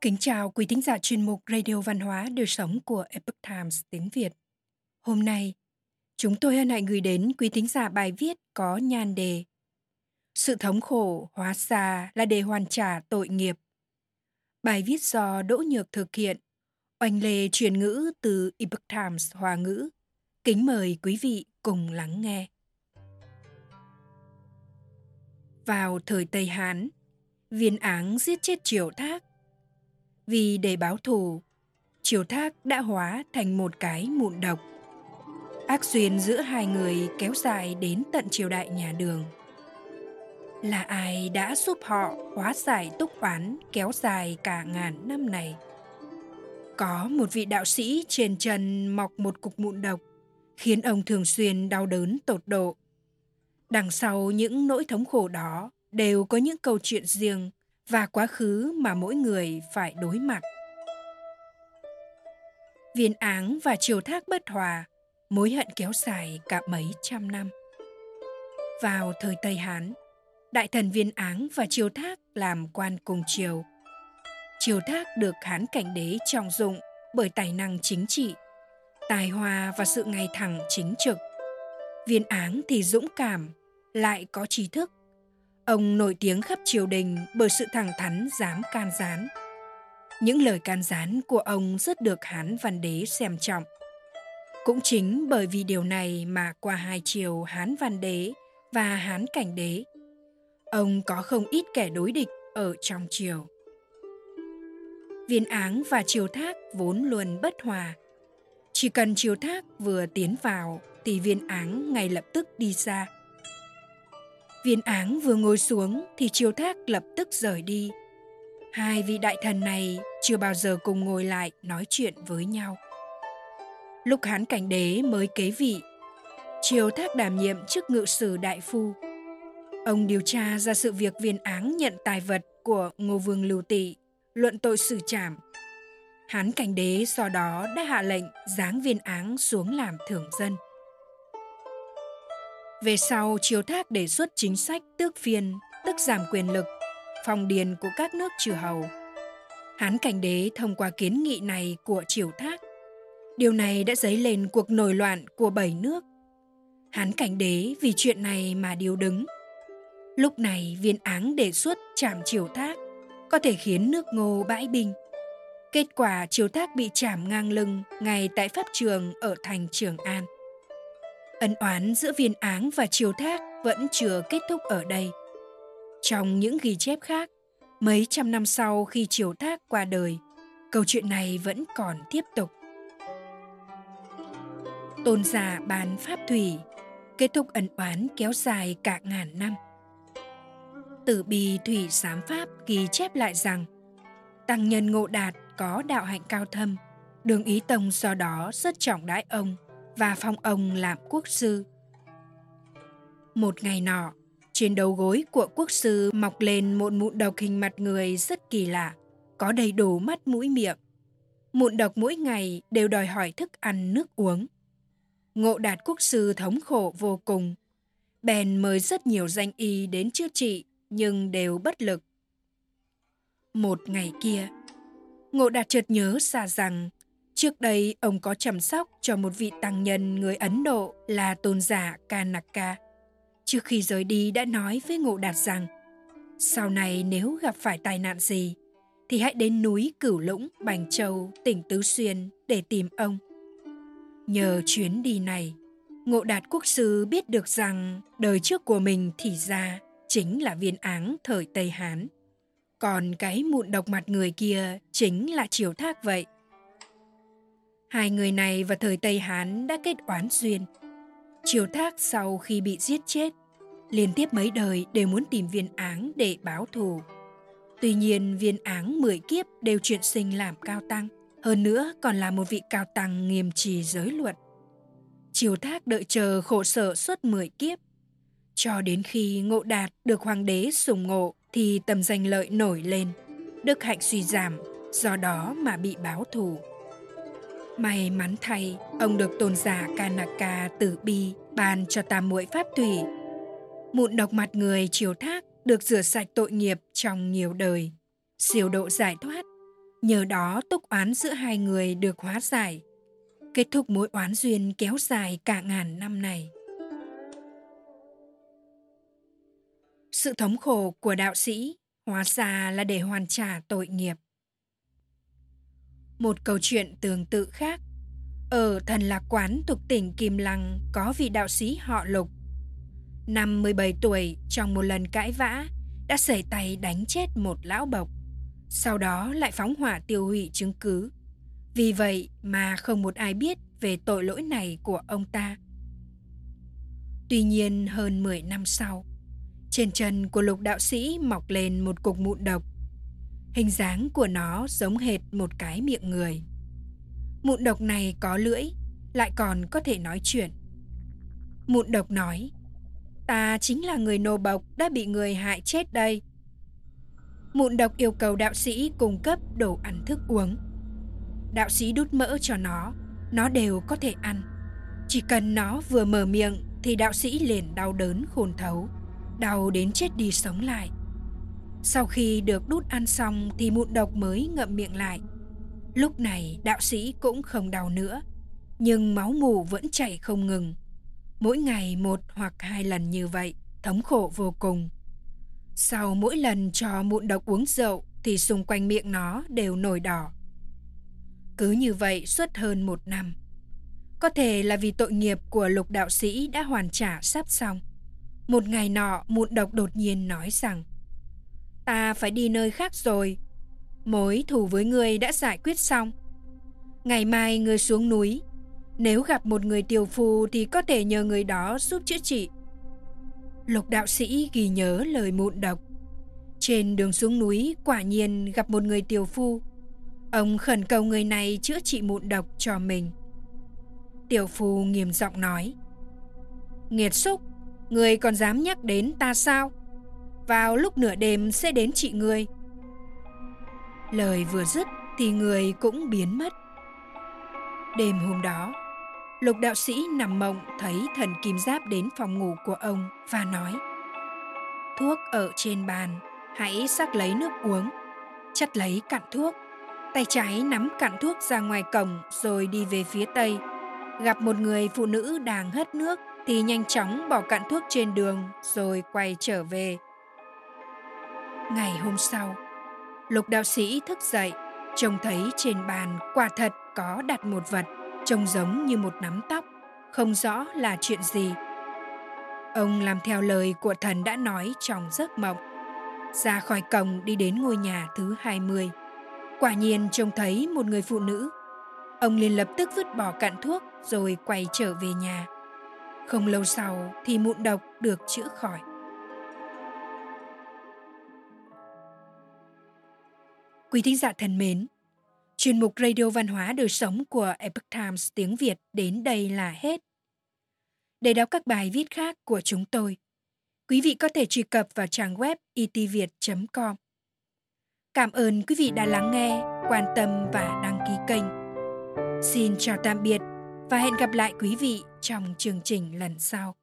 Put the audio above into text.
Kính chào quý thính giả chuyên mục Radio Văn hóa Đời Sống của Epoch Times tiếng Việt. Hôm nay, chúng tôi hân hạnh gửi đến quý thính giả bài viết có nhan đề Sự thống khổ hóa xa là để hoàn trả tội nghiệp. Bài viết do Đỗ Nhược thực hiện, oanh lê truyền ngữ từ Epoch Times hòa ngữ. Kính mời quý vị cùng lắng nghe. Vào thời Tây Hán, viên áng giết chết triều thác vì để báo thù, triều thác đã hóa thành một cái mụn độc. Ác duyên giữa hai người kéo dài đến tận triều đại nhà đường. Là ai đã giúp họ hóa giải túc oán kéo dài cả ngàn năm này? Có một vị đạo sĩ trên chân mọc một cục mụn độc, khiến ông thường xuyên đau đớn tột độ. Đằng sau những nỗi thống khổ đó đều có những câu chuyện riêng và quá khứ mà mỗi người phải đối mặt. Viên áng và triều thác bất hòa, mối hận kéo dài cả mấy trăm năm. Vào thời Tây Hán, đại thần viên áng và triều thác làm quan cùng triều. Triều thác được Hán cảnh đế trọng dụng bởi tài năng chính trị, tài hoa và sự ngay thẳng chính trực. Viên áng thì dũng cảm, lại có trí thức Ông nổi tiếng khắp triều đình bởi sự thẳng thắn dám can gián. Những lời can gián của ông rất được Hán Văn Đế xem trọng. Cũng chính bởi vì điều này mà qua hai triều Hán Văn Đế và Hán Cảnh Đế, ông có không ít kẻ đối địch ở trong triều. Viên áng và triều thác vốn luôn bất hòa. Chỉ cần triều thác vừa tiến vào thì viên áng ngay lập tức đi ra – Viên áng vừa ngồi xuống thì Triều Thác lập tức rời đi. Hai vị đại thần này chưa bao giờ cùng ngồi lại nói chuyện với nhau. Lúc Hán Cảnh Đế mới kế vị, Triều Thác đảm nhiệm chức ngự sử đại phu. Ông điều tra ra sự việc viên áng nhận tài vật của Ngô Vương Lưu Tị, luận tội xử trảm. Hán Cảnh Đế sau đó đã hạ lệnh giáng viên áng xuống làm thưởng dân. Về sau, Triều Thác đề xuất chính sách tước phiên, tức giảm quyền lực, phòng điền của các nước trừ hầu. Hán Cảnh Đế thông qua kiến nghị này của Triều Thác. Điều này đã dấy lên cuộc nổi loạn của bảy nước. Hán Cảnh Đế vì chuyện này mà điều đứng. Lúc này viên áng đề xuất trảm Triều Thác có thể khiến nước ngô bãi binh. Kết quả Triều Thác bị trảm ngang lưng ngay tại pháp trường ở thành Trường An. Ân oán giữa viên áng và triều thác vẫn chưa kết thúc ở đây. Trong những ghi chép khác, mấy trăm năm sau khi triều thác qua đời, câu chuyện này vẫn còn tiếp tục. Tôn giả bán pháp thủy, kết thúc ân oán kéo dài cả ngàn năm. Tử bì thủy sám pháp ghi chép lại rằng tăng nhân ngộ đạt có đạo hạnh cao thâm, đường ý tông do đó rất trọng đãi ông – và phong ông làm quốc sư. Một ngày nọ, trên đầu gối của quốc sư mọc lên một mụn độc hình mặt người rất kỳ lạ, có đầy đủ mắt mũi miệng. Mụn độc mỗi ngày đều đòi hỏi thức ăn nước uống. Ngộ đạt quốc sư thống khổ vô cùng. Bèn mời rất nhiều danh y đến chữa trị nhưng đều bất lực. Một ngày kia, Ngộ đạt chợt nhớ ra rằng Trước đây, ông có chăm sóc cho một vị tăng nhân người Ấn Độ là tôn giả Kanaka. Trước khi rời đi đã nói với Ngộ Đạt rằng, sau này nếu gặp phải tai nạn gì, thì hãy đến núi Cửu Lũng, Bành Châu, tỉnh Tứ Xuyên để tìm ông. Nhờ chuyến đi này, Ngộ Đạt Quốc Sư biết được rằng đời trước của mình thì ra chính là viên áng thời Tây Hán. Còn cái mụn độc mặt người kia chính là triều thác vậy. Hai người này vào thời Tây Hán đã kết oán duyên. Triều Thác sau khi bị giết chết, liên tiếp mấy đời đều muốn tìm viên áng để báo thù. Tuy nhiên viên áng mười kiếp đều chuyển sinh làm cao tăng, hơn nữa còn là một vị cao tăng nghiêm trì giới luật. Triều Thác đợi chờ khổ sở suốt mười kiếp. Cho đến khi ngộ đạt được hoàng đế sùng ngộ thì tầm danh lợi nổi lên, đức hạnh suy giảm, do đó mà bị báo thù. May mắn thay, ông được tôn giả Kanaka tử bi ban cho tam muội pháp thủy. Mụn độc mặt người chiều thác được rửa sạch tội nghiệp trong nhiều đời, siêu độ giải thoát. Nhờ đó túc oán giữa hai người được hóa giải, kết thúc mối oán duyên kéo dài cả ngàn năm này. Sự thống khổ của đạo sĩ hóa ra là để hoàn trả tội nghiệp. Một câu chuyện tương tự khác ở thần lạc quán thuộc tỉnh Kim Lăng có vị đạo sĩ họ Lục. Năm 17 tuổi, trong một lần cãi vã, đã sẩy tay đánh chết một lão bộc. Sau đó lại phóng hỏa tiêu hủy chứng cứ. Vì vậy mà không một ai biết về tội lỗi này của ông ta. Tuy nhiên hơn 10 năm sau, trên chân của lục đạo sĩ mọc lên một cục mụn độc. Hình dáng của nó giống hệt một cái miệng người. Mụn độc này có lưỡi, lại còn có thể nói chuyện. Mụn độc nói, ta chính là người nô bộc đã bị người hại chết đây. Mụn độc yêu cầu đạo sĩ cung cấp đồ ăn thức uống. Đạo sĩ đút mỡ cho nó, nó đều có thể ăn. Chỉ cần nó vừa mở miệng thì đạo sĩ liền đau đớn khôn thấu, đau đến chết đi sống lại. Sau khi được đút ăn xong thì mụn độc mới ngậm miệng lại. Lúc này đạo sĩ cũng không đau nữa, nhưng máu mù vẫn chảy không ngừng. Mỗi ngày một hoặc hai lần như vậy, thống khổ vô cùng. Sau mỗi lần cho mụn độc uống rượu thì xung quanh miệng nó đều nổi đỏ. Cứ như vậy suốt hơn một năm. Có thể là vì tội nghiệp của lục đạo sĩ đã hoàn trả sắp xong. Một ngày nọ mụn độc đột nhiên nói rằng Ta phải đi nơi khác rồi. Mối thù với người đã giải quyết xong. Ngày mai người xuống núi. Nếu gặp một người tiều phù thì có thể nhờ người đó giúp chữa trị. Lục đạo sĩ ghi nhớ lời mụn độc. Trên đường xuống núi quả nhiên gặp một người tiều phu. Ông khẩn cầu người này chữa trị mụn độc cho mình. Tiểu phu nghiêm giọng nói. Nghiệt xúc, người còn dám nhắc đến ta sao? Vào lúc nửa đêm sẽ đến chị người. Lời vừa dứt thì người cũng biến mất. Đêm hôm đó, Lục đạo sĩ nằm mộng thấy thần kim giáp đến phòng ngủ của ông và nói Thuốc ở trên bàn, hãy sắc lấy nước uống. Chắt lấy cặn thuốc, tay trái nắm cặn thuốc ra ngoài cổng rồi đi về phía tây. Gặp một người phụ nữ đang hất nước thì nhanh chóng bỏ cặn thuốc trên đường rồi quay trở về. Ngày hôm sau, lục đạo sĩ thức dậy, trông thấy trên bàn quả thật có đặt một vật trông giống như một nắm tóc, không rõ là chuyện gì. Ông làm theo lời của thần đã nói trong giấc mộng. Ra khỏi cổng đi đến ngôi nhà thứ 20. Quả nhiên trông thấy một người phụ nữ. Ông liền lập tức vứt bỏ cạn thuốc rồi quay trở về nhà. Không lâu sau thì mụn độc được chữa khỏi. Quý thính giả thân mến, Chuyên mục Radio Văn hóa Đời Sống của Epoch Times tiếng Việt đến đây là hết. Để đọc các bài viết khác của chúng tôi, quý vị có thể truy cập vào trang web itviet.com. Cảm ơn quý vị đã lắng nghe, quan tâm và đăng ký kênh. Xin chào tạm biệt và hẹn gặp lại quý vị trong chương trình lần sau.